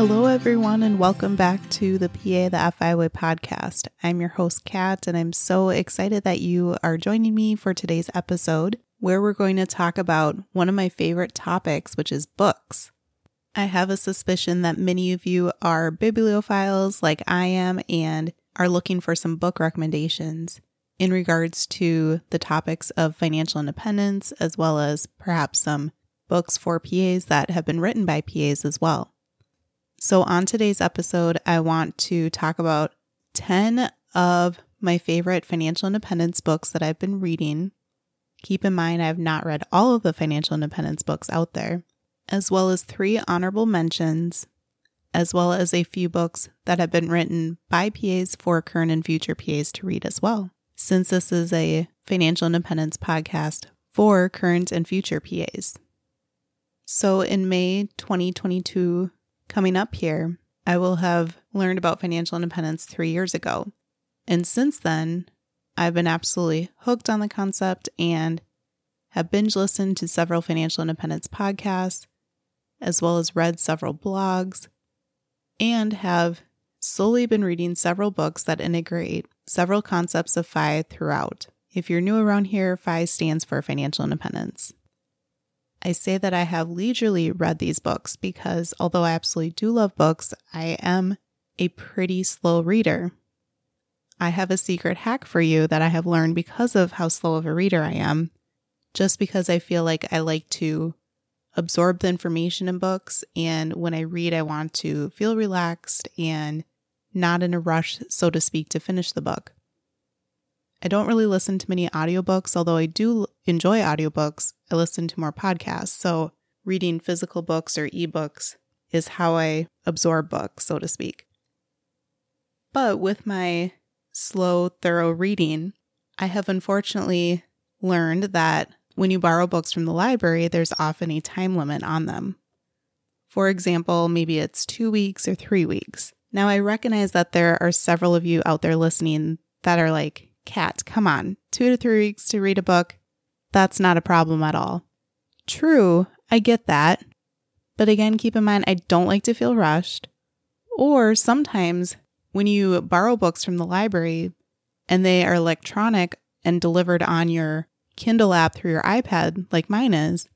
Hello, everyone, and welcome back to the PA the FI Way podcast. I'm your host, Kat, and I'm so excited that you are joining me for today's episode, where we're going to talk about one of my favorite topics, which is books. I have a suspicion that many of you are bibliophiles like I am and are looking for some book recommendations in regards to the topics of financial independence, as well as perhaps some books for PAs that have been written by PAs as well. So, on today's episode, I want to talk about 10 of my favorite financial independence books that I've been reading. Keep in mind, I have not read all of the financial independence books out there, as well as three honorable mentions, as well as a few books that have been written by PAs for current and future PAs to read as well. Since this is a financial independence podcast for current and future PAs. So, in May 2022, coming up here, I will have learned about financial independence three years ago. And since then, I've been absolutely hooked on the concept and have binge listened to several financial independence podcasts, as well as read several blogs, and have slowly been reading several books that integrate several concepts of FI throughout. If you're new around here, FI stands for financial independence. I say that I have leisurely read these books because although I absolutely do love books, I am a pretty slow reader. I have a secret hack for you that I have learned because of how slow of a reader I am, just because I feel like I like to absorb the information in books. And when I read, I want to feel relaxed and not in a rush, so to speak, to finish the book. I don't really listen to many audiobooks, although I do enjoy audiobooks. I listen to more podcasts. So, reading physical books or ebooks is how I absorb books, so to speak. But with my slow, thorough reading, I have unfortunately learned that when you borrow books from the library, there's often a time limit on them. For example, maybe it's two weeks or three weeks. Now, I recognize that there are several of you out there listening that are like, Kat, come on, two to three weeks to read a book. That's not a problem at all. True, I get that. But again, keep in mind, I don't like to feel rushed. Or sometimes when you borrow books from the library and they are electronic and delivered on your Kindle app through your iPad, like mine is,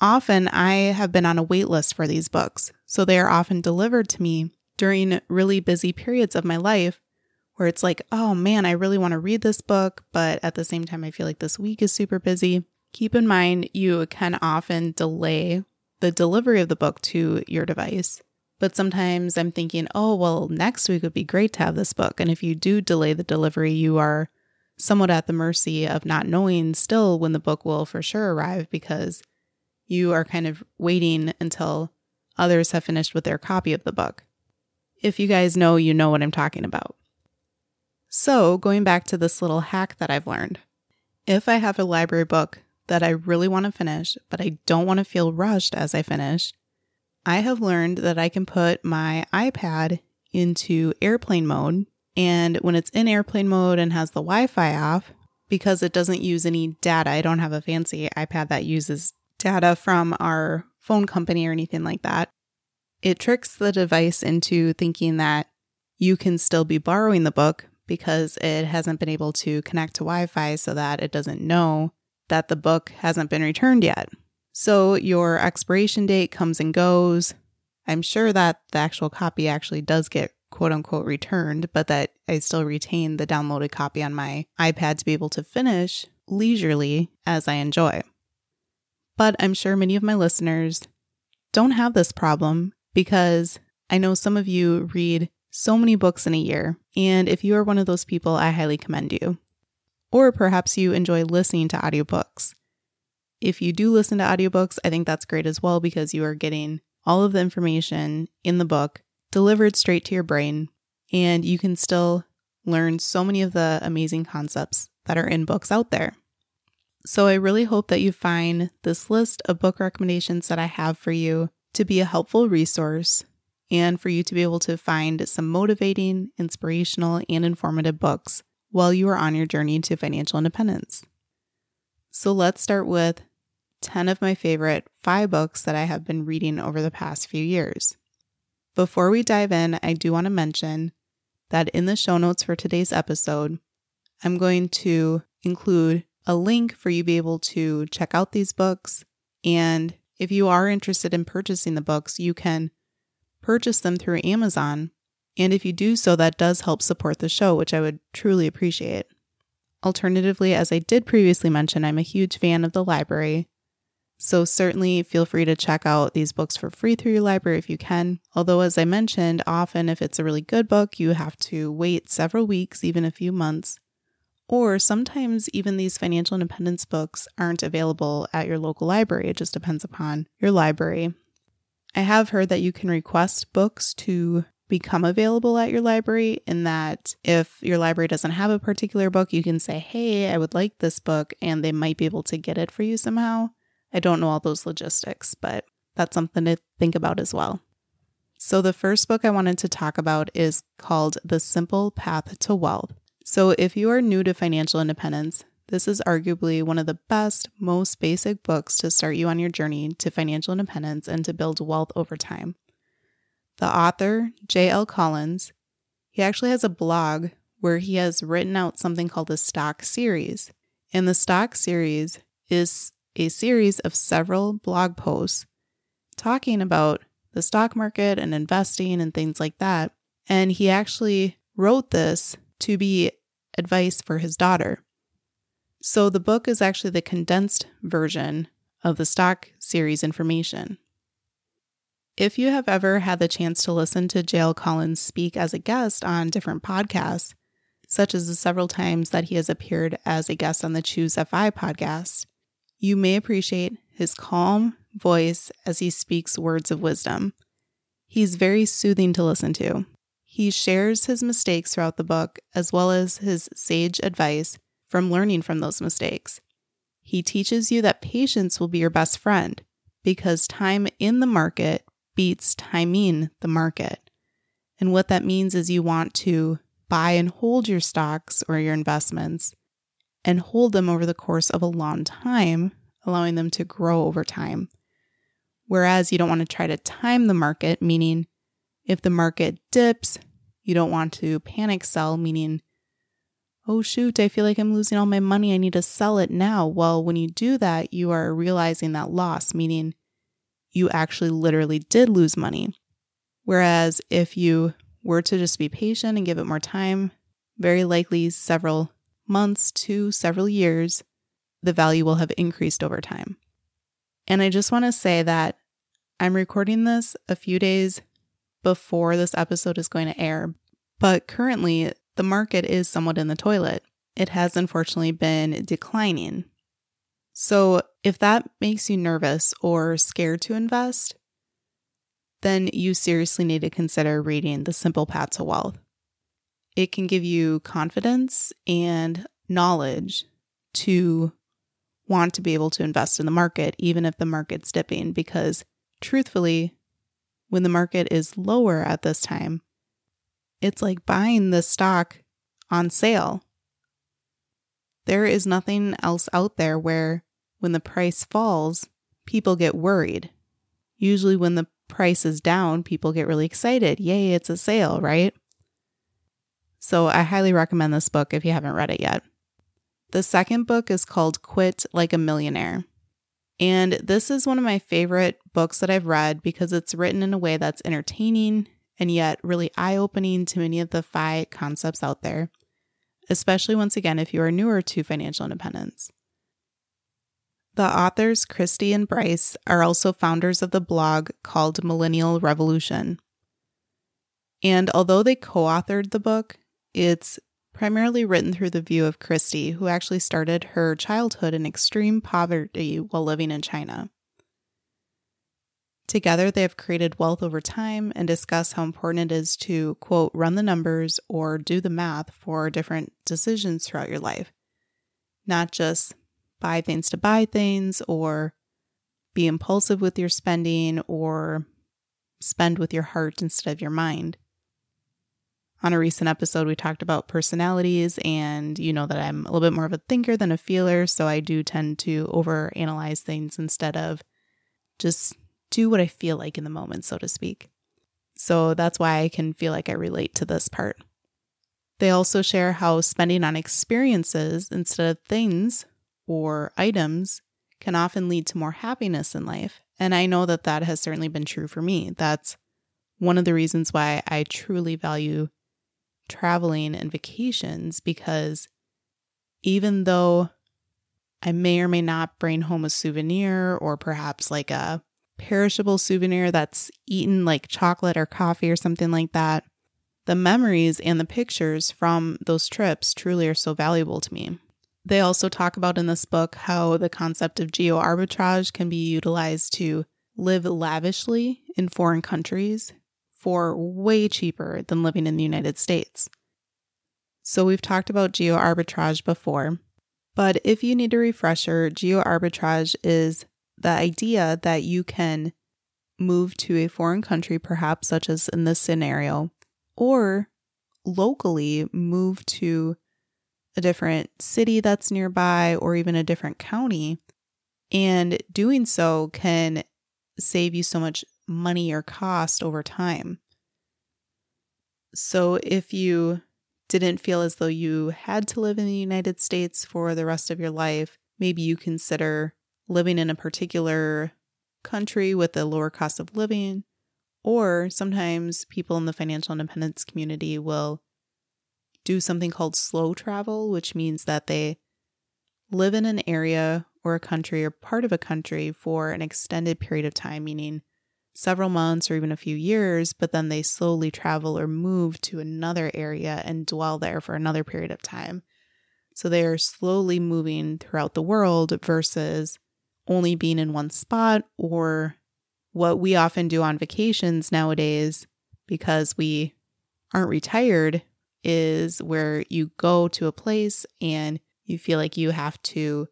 often I have been on a wait list for these books. So they are often delivered to me during really busy periods of my life where it's like, oh man, I really want to read this book, but at the same time, I feel like this week is super busy. Keep in mind, you can often delay the delivery of the book to your device. But sometimes I'm thinking, oh, well, next week would be great to have this book. And if you do delay the delivery, you are somewhat at the mercy of not knowing still when the book will for sure arrive because you are kind of waiting until others have finished with their copy of the book. If you guys know, you know what I'm talking about. So, going back to this little hack that I've learned if I have a library book that I really want to finish, but I don't want to feel rushed as I finish, I have learned that I can put my iPad into airplane mode. And when it's in airplane mode and has the Wi Fi off, because it doesn't use any data, I don't have a fancy iPad that uses data from our phone company or anything like that. It tricks the device into thinking that you can still be borrowing the book, because it hasn't been able to connect to Wi Fi so that it doesn't know that the book hasn't been returned yet. So your expiration date comes and goes. I'm sure that the actual copy actually does get quote unquote returned, but that I still retain the downloaded copy on my iPad to be able to finish leisurely as I enjoy. But I'm sure many of my listeners don't have this problem because I know some of you read so many books in a year. And if you are one of those people, I highly commend you. Or perhaps you enjoy listening to audiobooks. If you do listen to audiobooks, I think that's great as well because you are getting all of the information in the book delivered straight to your brain, and you can still learn so many of the amazing concepts that are in books out there. So, I really hope that you find this list of book recommendations that I have for you to be a helpful resource and for you to be able to find some motivating, inspirational, and informative books while you are on your journey to financial independence. So, let's start with 10 of my favorite five books that I have been reading over the past few years. Before we dive in, I do want to mention that in the show notes for today's episode, I'm going to include a link for you to be able to check out these books. And if you are interested in purchasing the books, you can purchase them through Amazon. And if you do so, that does help support the show, which I would truly appreciate. Alternatively, as I did previously mention, I'm a huge fan of the library so, certainly feel free to check out these books for free through your library if you can. Although, as I mentioned, often if it's a really good book, you have to wait several weeks, even a few months. Or sometimes even these financial independence books aren't available at your local library. It just depends upon your library. I have heard that you can request books to become available at your library, in that if your library doesn't have a particular book, you can say, Hey, I would like this book, and they might be able to get it for you somehow. I don't know all those logistics, but that's something to think about as well. So, the first book I wanted to talk about is called The Simple Path to Wealth. So, if you are new to financial independence, this is arguably one of the best, most basic books to start you on your journey to financial independence and to build wealth over time. The author, J.L. Collins, he actually has a blog where he has written out something called the Stock Series. And the Stock Series is a series of several blog posts talking about the stock market and investing and things like that. And he actually wrote this to be advice for his daughter. So the book is actually the condensed version of the stock series information. If you have ever had the chance to listen to J.L. Collins speak as a guest on different podcasts, such as the several times that he has appeared as a guest on the Choose FI podcast, you may appreciate his calm voice as he speaks words of wisdom. He's very soothing to listen to. He shares his mistakes throughout the book, as well as his sage advice from learning from those mistakes. He teaches you that patience will be your best friend because time in the market beats timing the market. And what that means is you want to buy and hold your stocks or your investments and hold them over the course of a long time, allowing them to grow over time. Whereas you don't want to try to time the market, meaning if the market dips, you don't want to panic sell, meaning, oh shoot, I feel like I'm losing all my money. I need to sell it now. Well, when you do that, you are realizing that loss, meaning you actually literally did lose money. Whereas if you were to just be patient and give it more time, very likely several months to several years, the value will have increased over time. And I just want to say that I'm recording this a few days before this episode is going to air, but currently the market is somewhat in the toilet. It has unfortunately been declining. So, if that makes you nervous or scared to invest, then you seriously need to consider reading The Simple Path to Wealth. It can give you confidence and knowledge to want to be able to invest in the market, even if the market's dipping, because truthfully, when the market is lower at this time, it's like buying the stock on sale. There is nothing else out there where when the price falls, people get worried. Usually, when the price is down, people get really excited. Yay, it's a sale, right? So I highly recommend this book if you haven't read it yet. The second book is called Quit Like a Millionaire. And this is one of my favorite books that I've read because it's written in a way that's entertaining and yet really eye opening to many of the FI concepts out there, especially once again if you are newer to financial independence. The authors, Kristy and Bryce, are also founders of the blog called Millennial Revolution. And although they co authored the book, it's primarily written through the view of Kristy, who actually started her childhood in extreme poverty while living in China. Together, they have created wealth over time and discuss how important it is to, quote, run the numbers or do the math for different decisions throughout your life, not just buy things to buy things or be impulsive with your spending or spend with your heart instead of your mind. On a recent episode, we talked about personalities, and you know that I'm a little bit more of a thinker than a feeler, so I do tend to overanalyze things instead of just do what I feel like in the moment, so to speak. So that's why I can feel like I relate to this part. They also share how spending on experiences instead of things or items can often lead to more happiness in life. And I know that that has certainly been true for me. That's one of the reasons why I truly value traveling and vacations because even though I may or may not bring home a souvenir or perhaps like a perishable souvenir that's eaten like chocolate or coffee or something like that, the memories and the pictures from those trips truly are so valuable to me. They also talk about in this book how the concept of geo arbitrage can be utilized to live lavishly in foreign countries for way cheaper than living in the United States. So, we've talked about geo arbitrage before, but if you need a refresher, geo arbitrage is the idea that you can move to a foreign country, perhaps such as in this scenario, or locally move to a different city that's nearby or even a different county. And doing so can save you so much money or cost over time. So if you didn't feel as though you had to live in the United States for the rest of your life, maybe you consider living in a particular country with a lower cost of living. Or sometimes people in the financial independence community will do something called slow travel, which means that they live in an area or a country or part of a country for an extended period of time, meaning several months or even a few years, but then they slowly travel or move to another area and dwell there for another period of time. So they are slowly moving throughout the world versus only being in one spot or what we often do on vacations nowadays because we aren't retired is where you go to a place and you feel like you have to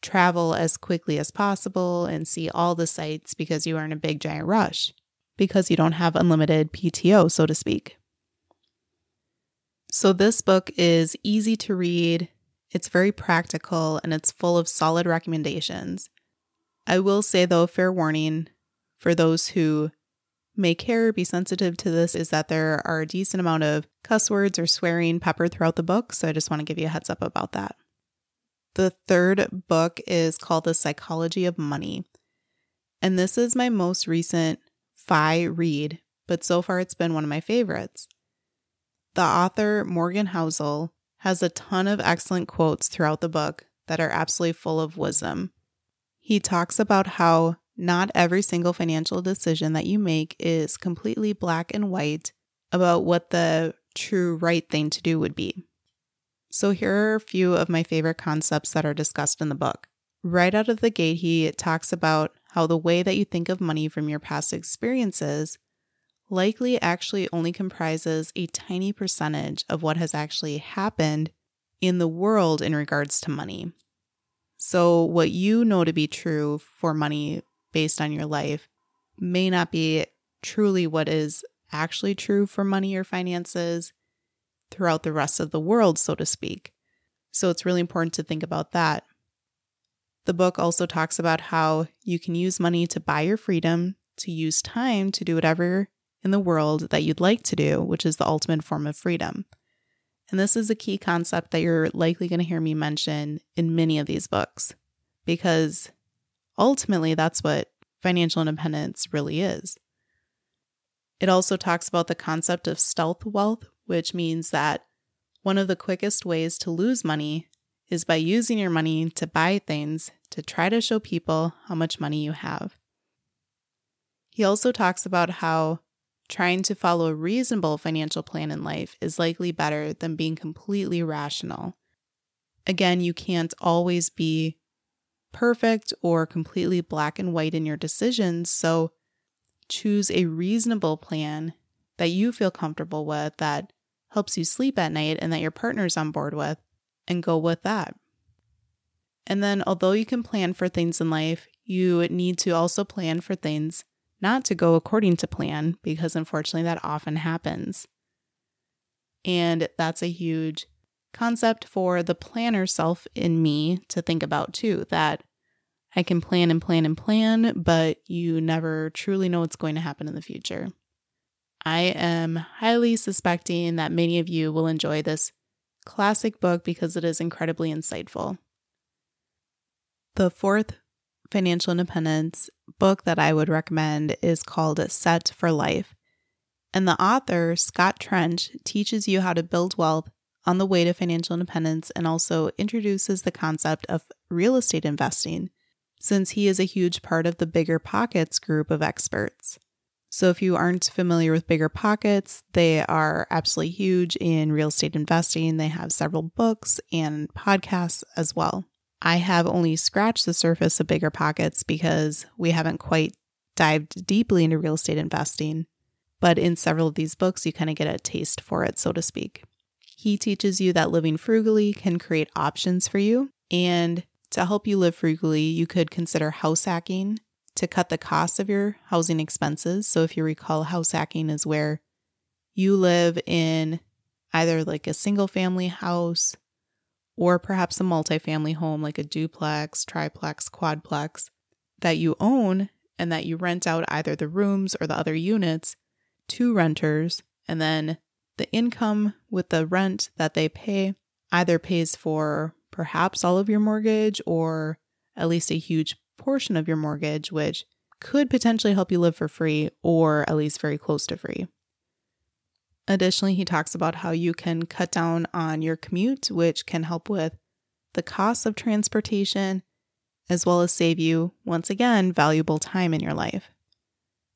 travel as quickly as possible and see all the sites because you are in a big giant rush because you don't have unlimited PTO, so to speak. So, this book is easy to read, it's very practical, and it's full of solid recommendations. I will say, though, fair warning for those who may care, be sensitive to this, is that there are a decent amount of cuss words or swearing peppered throughout the book. So I just want to give you a heads up about that. The third book is called The Psychology of Money. And this is my most recent FI read, but so far it's been one of my favorites. The author, Morgan Housel, has a ton of excellent quotes throughout the book that are absolutely full of wisdom. He talks about how not every single financial decision that you make is completely black and white about what the true right thing to do would be. So, here are a few of my favorite concepts that are discussed in the book. Right out of the gate, he talks about how the way that you think of money from your past experiences likely actually only comprises a tiny percentage of what has actually happened in the world in regards to money. So, what you know to be true for money based on your life may not be truly what is actually true for money or finances throughout the rest of the world, so to speak. So it's really important to think about that. The book also talks about how you can use money to buy your freedom, to use time to do whatever in the world that you'd like to do, which is the ultimate form of freedom. And this is a key concept that you're likely going to hear me mention in many of these books because ultimately, that's what financial independence really is. It also talks about the concept of stealth wealth, which means that one of the quickest ways to lose money is by using your money to buy things to try to show people how much money you have. He also talks about how trying to follow a reasonable financial plan in life is likely better than being completely rational. Again, you can't always be perfect or completely black and white in your decisions, so choose a reasonable plan that you feel comfortable with that helps you sleep at night and that your partner's on board with, and go with that. And then, although you can plan for things in life, you need to also plan for things not to go according to plan because unfortunately that often happens. And that's a huge concept for the planner self in me to think about too that I can plan and plan and plan, but you never truly know what's going to happen in the future. I am highly suspecting that many of you will enjoy this classic book because it is incredibly insightful. The fourth financial independence book that I would recommend is called Set for Life. And the author, Scott Trench, teaches you how to build wealth on the way to financial independence and also introduces the concept of real estate investing, since he is a huge part of the Bigger Pockets group of experts. So, if you aren't familiar with Bigger Pockets, they are absolutely huge in real estate investing. They have several books and podcasts as well. I have only scratched the surface of Bigger Pockets because we haven't quite dived deeply into real estate investing. But in several of these books, you kind of get a taste for it, so to speak. He teaches you that living frugally can create options for you. And to help you live frugally, you could consider house hacking to cut the cost of your housing expenses. So, if you recall, house hacking is where you live in either like a single family house or perhaps a multifamily home like a duplex, triplex, quadplex that you own and that you rent out either the rooms or the other units to renters. And then the income with the rent that they pay either pays for perhaps all of your mortgage or at least a huge portion of your mortgage, which could potentially help you live for free or at least very close to free. Additionally, he talks about how you can cut down on your commute, which can help with the cost of transportation, as well as save you, once again, valuable time in your life.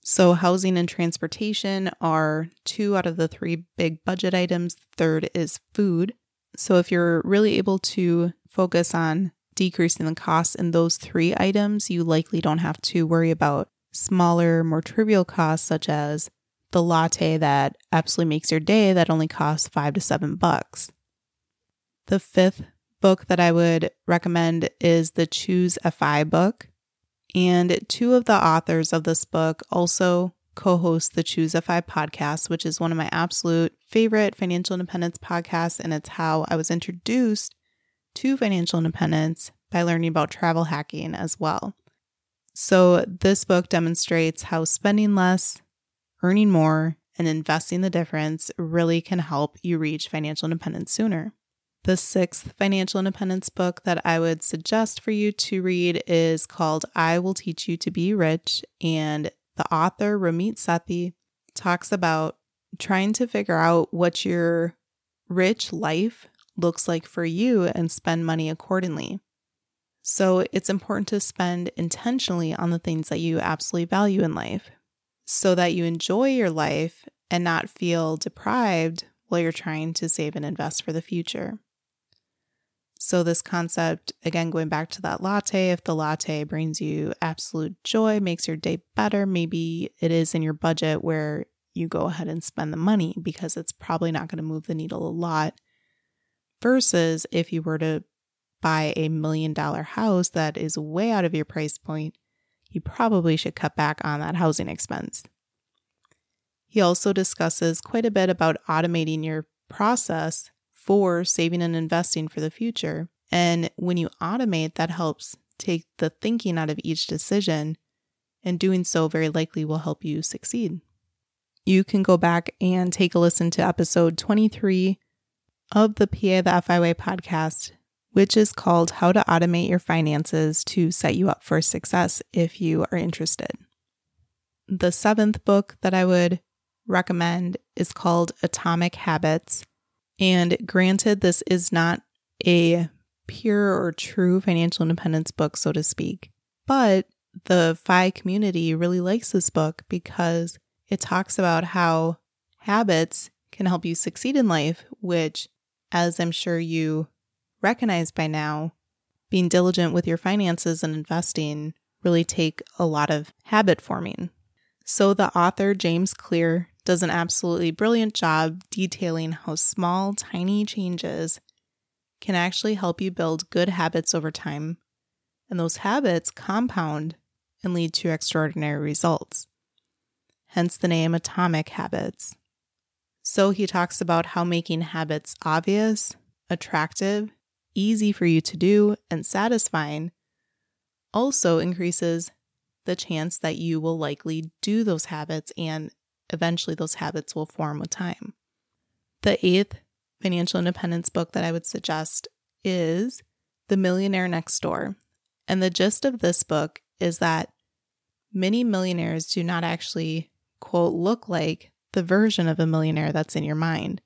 So, housing and transportation are two out of the three big budget items. Third is food. So, if you're really able to focus on decreasing the costs in those three items, you likely don't have to worry about smaller, more trivial costs such as the latte that absolutely makes your day that only costs five to seven bucks. The fifth book that I would recommend is the Choose a FI book. And two of the authors of this book also co host the Choose a FI podcast, which is one of my absolute favorite financial independence podcasts. And it's how I was introduced to financial independence by learning about travel hacking as well. So, this book demonstrates how spending less earning more, and investing the difference really can help you reach financial independence sooner. The sixth financial independence book that I would suggest for you to read is called I Will Teach You to Be Rich. And the author, Ramit Sethi, talks about trying to figure out what your rich life looks like for you and spend money accordingly. So it's important to spend intentionally on the things that you absolutely value in life so that you enjoy your life and not feel deprived while you're trying to save and invest for the future. So, this concept, again, going back to that latte, if the latte brings you absolute joy, makes your day better, maybe it is in your budget where you go ahead and spend the money because it's probably not going to move the needle a lot. Versus if you were to buy a million dollar house that is way out of your price point you probably should cut back on that housing expense. He also discusses quite a bit about automating your process for saving and investing for the future. And when you automate, that helps take the thinking out of each decision, and doing so very likely will help you succeed. You can go back and take a listen to episode 23 of the PA the FI Way podcast which is called How to Automate Your Finances to Set You Up for Success if you are interested. The seventh book that I would recommend is called Atomic Habits. And granted, this is not a pure or true financial independence book, so to speak, but the FI community really likes this book because it talks about how habits can help you succeed in life, which, as I'm sure you recognize by now, being diligent with your finances and investing really take a lot of habit forming. So, the author, James Clear, does an absolutely brilliant job detailing how small, tiny changes can actually help you build good habits over time. And those habits compound and lead to extraordinary results. Hence the name Atomic Habits. So, he talks about how making habits obvious, attractive, easy for you to do, and satisfying also increases the chance that you will likely do those habits and eventually those habits will form with time. The eighth financial independence book that I would suggest is The Millionaire Next Door. And the gist of this book is that many millionaires do not actually, quote, look like the version of a millionaire that's in your mind.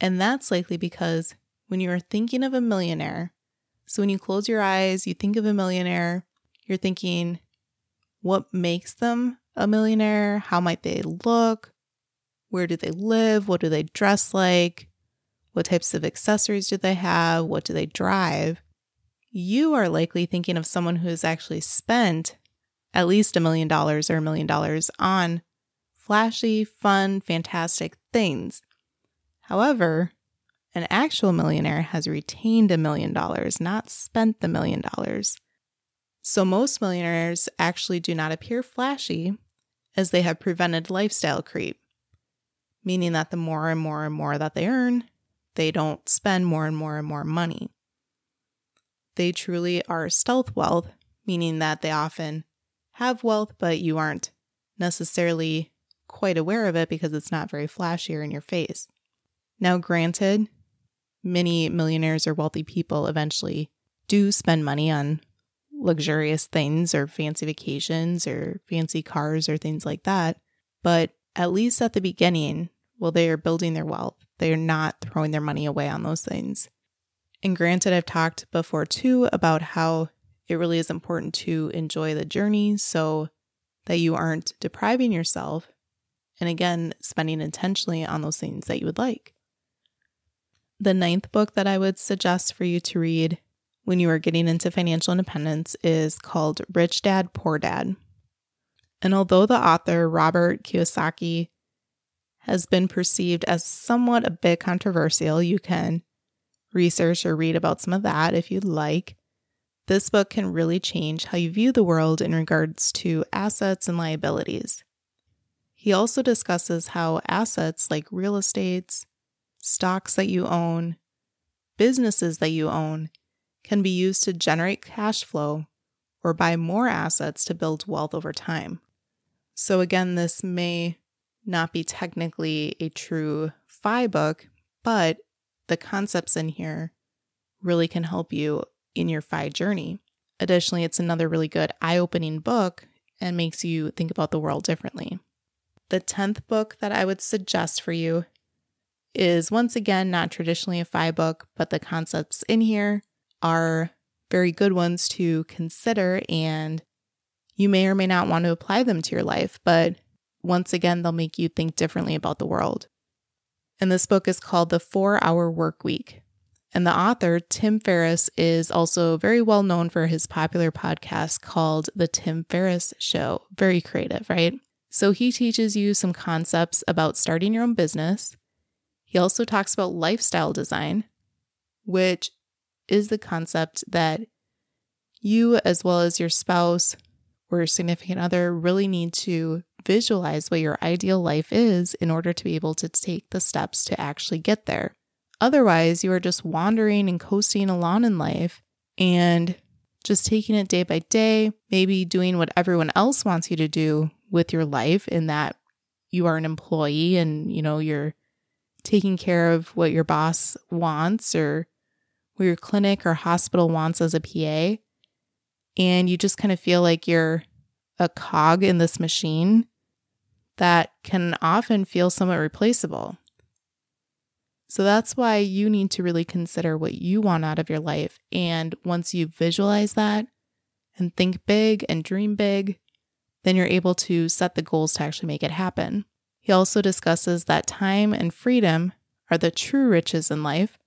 And that's likely because when you are thinking of a millionaire, so when you close your eyes, you think of a millionaire, you're thinking, what makes them a millionaire? How might they look? Where do they live? What do they dress like? What types of accessories do they have? What do they drive? You are likely thinking of someone who has actually spent at least a million dollars or a million dollars on flashy, fun, fantastic things. However, an actual millionaire has retained a million dollars, not spent the million dollars. So, most millionaires actually do not appear flashy as they have prevented lifestyle creep, meaning that the more and more and more that they earn, they don't spend more and more and more money. They truly are stealth wealth, meaning that they often have wealth, but you aren't necessarily quite aware of it because it's not very flashy or in your face. Now, granted, many millionaires or wealthy people eventually do spend money on luxurious things or fancy vacations or fancy cars or things like that. But at least at the beginning, while they are building their wealth, they are not throwing their money away on those things. And granted, I've talked before too about how it really is important to enjoy the journey so that you aren't depriving yourself. And again, spending intentionally on those things that you would like. The ninth book that I would suggest for you to read when you are getting into financial independence is called Rich Dad, Poor Dad. And although the author, Robert Kiyosaki, has been perceived as somewhat a bit controversial, you can research or read about some of that if you'd like. This book can really change how you view the world in regards to assets and liabilities. He also discusses how assets like real estates, stocks that you own, businesses that you own can be used to generate cash flow or buy more assets to build wealth over time. So, again, this may not be technically a true FI book, but the concepts in here really can help you in your FI journey. Additionally, it's another really good eye opening book and makes you think about the world differently. The 10th book that I would suggest for you is once again not traditionally a FI book, but the concepts in here are very good ones to consider. And you may or may not want to apply them to your life, but once again, they'll make you think differently about the world. And this book is called The Four Hour Work Week. And the author, Tim Ferriss, is also very well known for his popular podcast called The Tim Ferriss Show. Very creative, right? So he teaches you some concepts about starting your own business, he also talks about lifestyle design, which is the concept that you, as well as your spouse or your significant other, really need to visualize what your ideal life is in order to be able to take the steps to actually get there. Otherwise, you are just wandering and coasting along in life and just taking it day by day, maybe doing what everyone else wants you to do with your life in that you are an employee and you know you're taking care of what your boss wants or what your clinic or hospital wants as a PA. And you just kind of feel like you're a cog in this machine that can often feel somewhat replaceable. So that's why you need to really consider what you want out of your life. And once you visualize that and think big and dream big, then you're able to set the goals to actually make it happen. He also discusses that time and freedom are the true riches in life.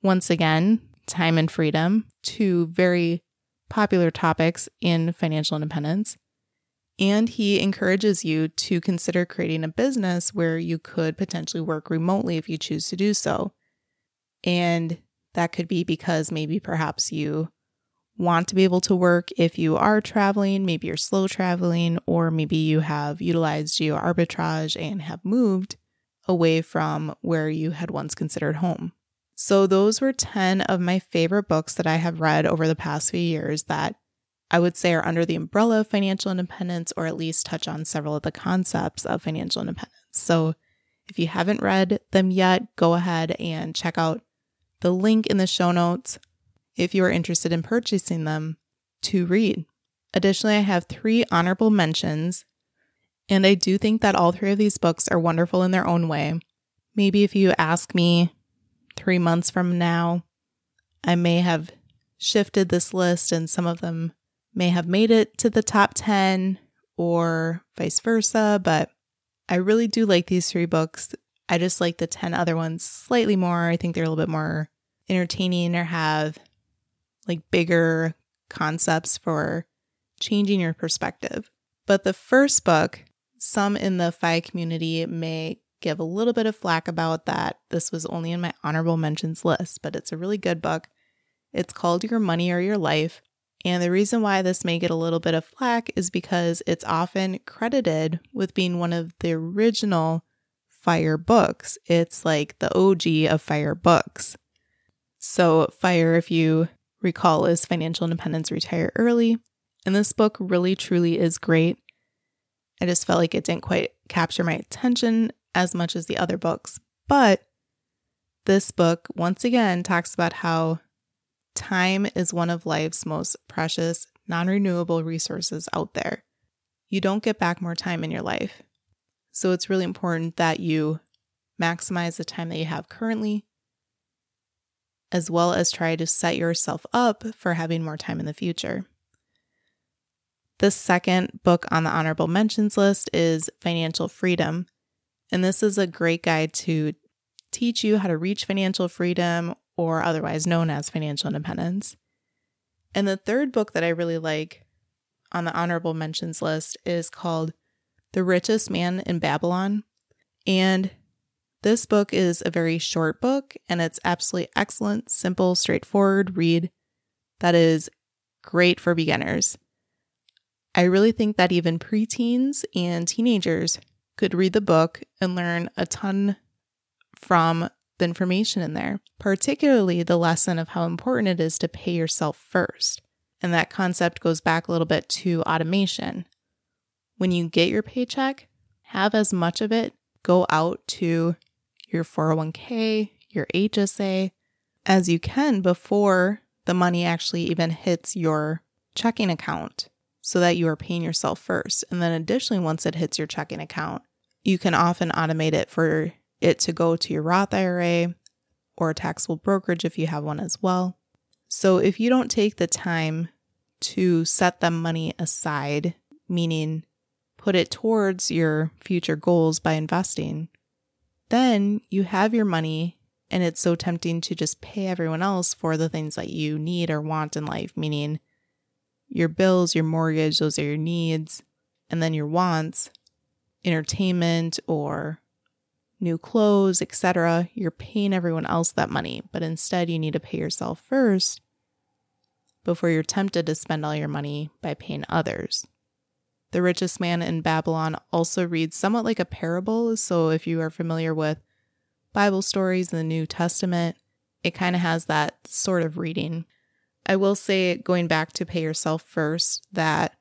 Once again, time and freedom, two very popular topics in financial independence. And he encourages you to consider creating a business where you could potentially work remotely if you choose to do so. And that could be because maybe perhaps you want to be able to work if you are traveling, maybe you're slow traveling, or maybe you have utilized geo arbitrage and have moved away from where you had once considered home. So, those were 10 of my favorite books that I have read over the past few years that I would say are under the umbrella of financial independence or at least touch on several of the concepts of financial independence. So, if you haven't read them yet, go ahead and check out the link in the show notes if you are interested in purchasing them to read. Additionally, I have three honorable mentions, and I do think that all three of these books are wonderful in their own way. Maybe if you ask me three months from now, I may have shifted this list and some of them may have made it to the top 10 or vice versa, but I really do like these three books. I just like the 10 other ones slightly more. I think they're a little bit more entertaining or have like bigger concepts for changing your perspective. But the first book, some in the FI community may give a little bit of flack about that. This was only in my honorable mentions list, but it's a really good book. It's called Your Money or Your Life. And the reason why this may get a little bit of flack is because it's often credited with being one of the original FIRE books. It's like the OG of FIRE books. So, FIRE, if you recall, is Financial Independence Retire Early. And this book really, truly is great. I just felt like it didn't quite capture my attention as much as the other books. But this book, once again, talks about how time is one of life's most precious, non renewable resources out there. You don't get back more time in your life. So it's really important that you maximize the time that you have currently, as well as try to set yourself up for having more time in the future. The second book on the honorable mentions list is Financial Freedom and this is a great guide to teach you how to reach financial freedom, or otherwise known as financial independence. And the third book that I really like on the honorable mentions list is called The Richest Man in Babylon. And this book is a very short book and it's absolutely excellent, simple, straightforward read that is great for beginners. I really think that even preteens and teenagers could read the book and learn a ton from the information in there, particularly the lesson of how important it is to pay yourself first. And that concept goes back a little bit to automation. When you get your paycheck, have as much of it go out to your 401k, your HSA as you can before the money actually even hits your checking account so that you are paying yourself first. And then additionally, once it hits your checking account, you can often automate it for it to go to your Roth IRA or a taxable brokerage if you have one as well. So if you don't take the time to set the money aside, meaning put it towards your future goals by investing, then you have your money and it's so tempting to just pay everyone else for the things that you need or want in life, meaning your bills, your mortgage, those are your needs, and then your wants entertainment or new clothes, etc., you're paying everyone else that money, but instead you need to pay yourself first before you're tempted to spend all your money by paying others. The richest man in Babylon also reads somewhat like a parable, so if you are familiar with Bible stories in the New Testament, it kind of has that sort of reading. I will say, going back to pay yourself first, that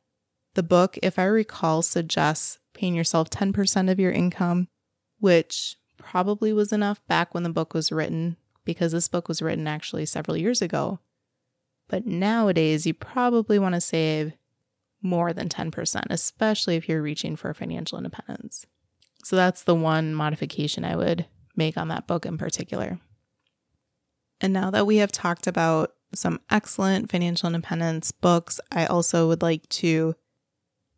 the book, if I recall, suggests paying yourself 10% of your income, which probably was enough back when the book was written, because this book was written actually several years ago. But nowadays, you probably want to save more than 10%, especially if you're reaching for financial independence. So that's the one modification I would make on that book in particular. And now that we have talked about some excellent financial independence books, I also would like to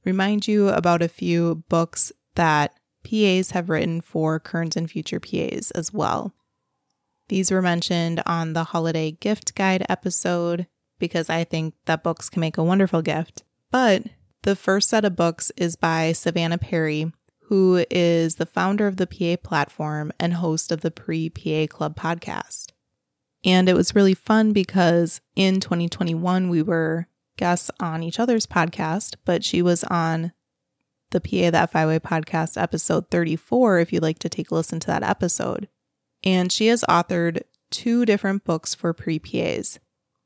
remind you about a few books that PAs have written for current and future PAs as well. These were mentioned on the holiday gift guide episode because I think that books can make a wonderful gift. But the first set of books is by Savannah Perry, who is the founder of the PA platform and host of the Pre PA Club podcast. And it was really fun because in 2021, we were guests on each other's podcast, but she was on the PA the FI Way podcast, episode 34, if you'd like to take a listen to that episode. And she has authored two different books for pre PAs.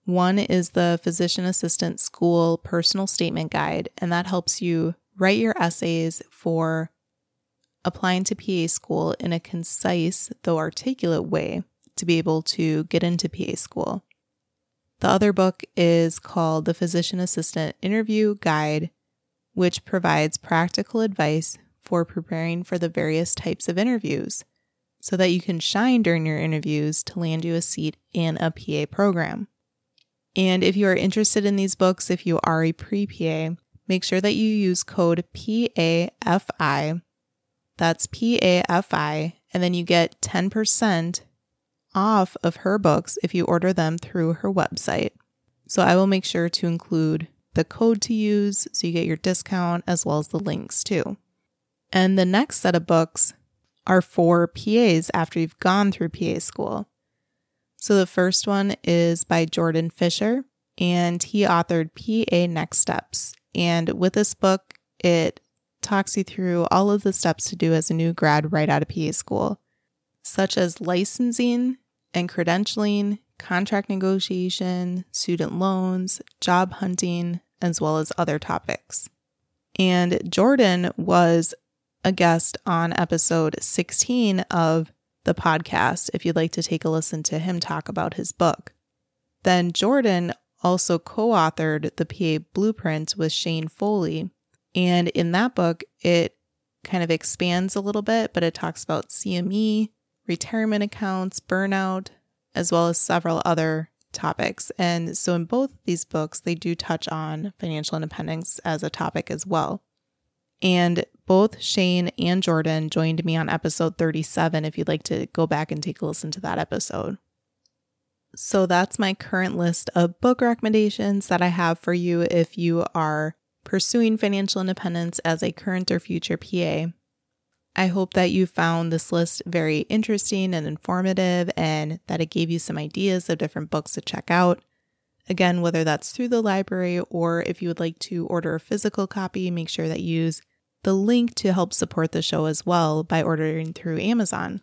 One is the Physician Assistant School Personal Statement Guide, and that helps you write your essays for applying to PA school in a concise, though articulate way to be able to get into PA school. The other book is called The Physician Assistant Interview Guide, which provides practical advice for preparing for the various types of interviews so that you can shine during your interviews to land you a seat in a PA program. And if you are interested in these books, if you are a pre PA, make sure that you use code PAFI. That's PAFI, and then you get 10% off of her books if you order them through her website. So I will make sure to include the code to use so you get your discount as well as the links too. And the next set of books are for PAs after you've gone through PA school. So the first one is by Jordan Fisher, and he authored PA Next Steps. And with this book, it talks you through all of the steps to do as a new grad right out of PA school, such as licensing and credentialing, contract negotiation, student loans, job hunting, as well as other topics. And Jordan was a guest on episode 16 of the podcast if you'd like to take a listen to him talk about his book. Then Jordan also co authored the PA Blueprint with Shane Foley. And in that book, it kind of expands a little bit, but it talks about CME, retirement accounts, burnout, as well as several other topics. And so in both these books, they do touch on financial independence as a topic as well. And both Shane and Jordan joined me on episode 37 if you'd like to go back and take a listen to that episode. So that's my current list of book recommendations that I have for you if you are pursuing financial independence as a current or future PA. I hope that you found this list very interesting and informative and that it gave you some ideas of different books to check out. Again, whether that's through the library or if you would like to order a physical copy, make sure that you use the link to help support the show as well by ordering through Amazon.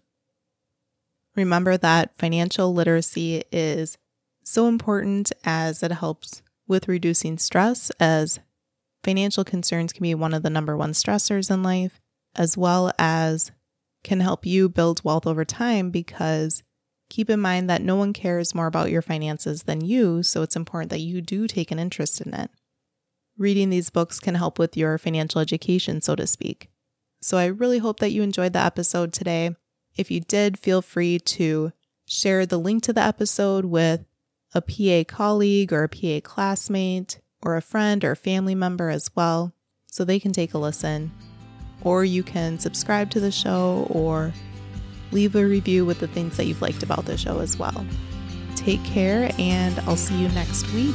Remember that financial literacy is so important as it helps with reducing stress, as financial concerns can be one of the number one stressors in life, as well as can help you build wealth over time because keep in mind that no one cares more about your finances than you, so it's important that you do take an interest in it reading these books can help with your financial education, so to speak. So I really hope that you enjoyed the episode today. If you did, feel free to share the link to the episode with a PA colleague or a PA classmate or a friend or family member as well, so they can take a listen. Or you can subscribe to the show or leave a review with the things that you've liked about the show as well. Take care, and I'll see you next week.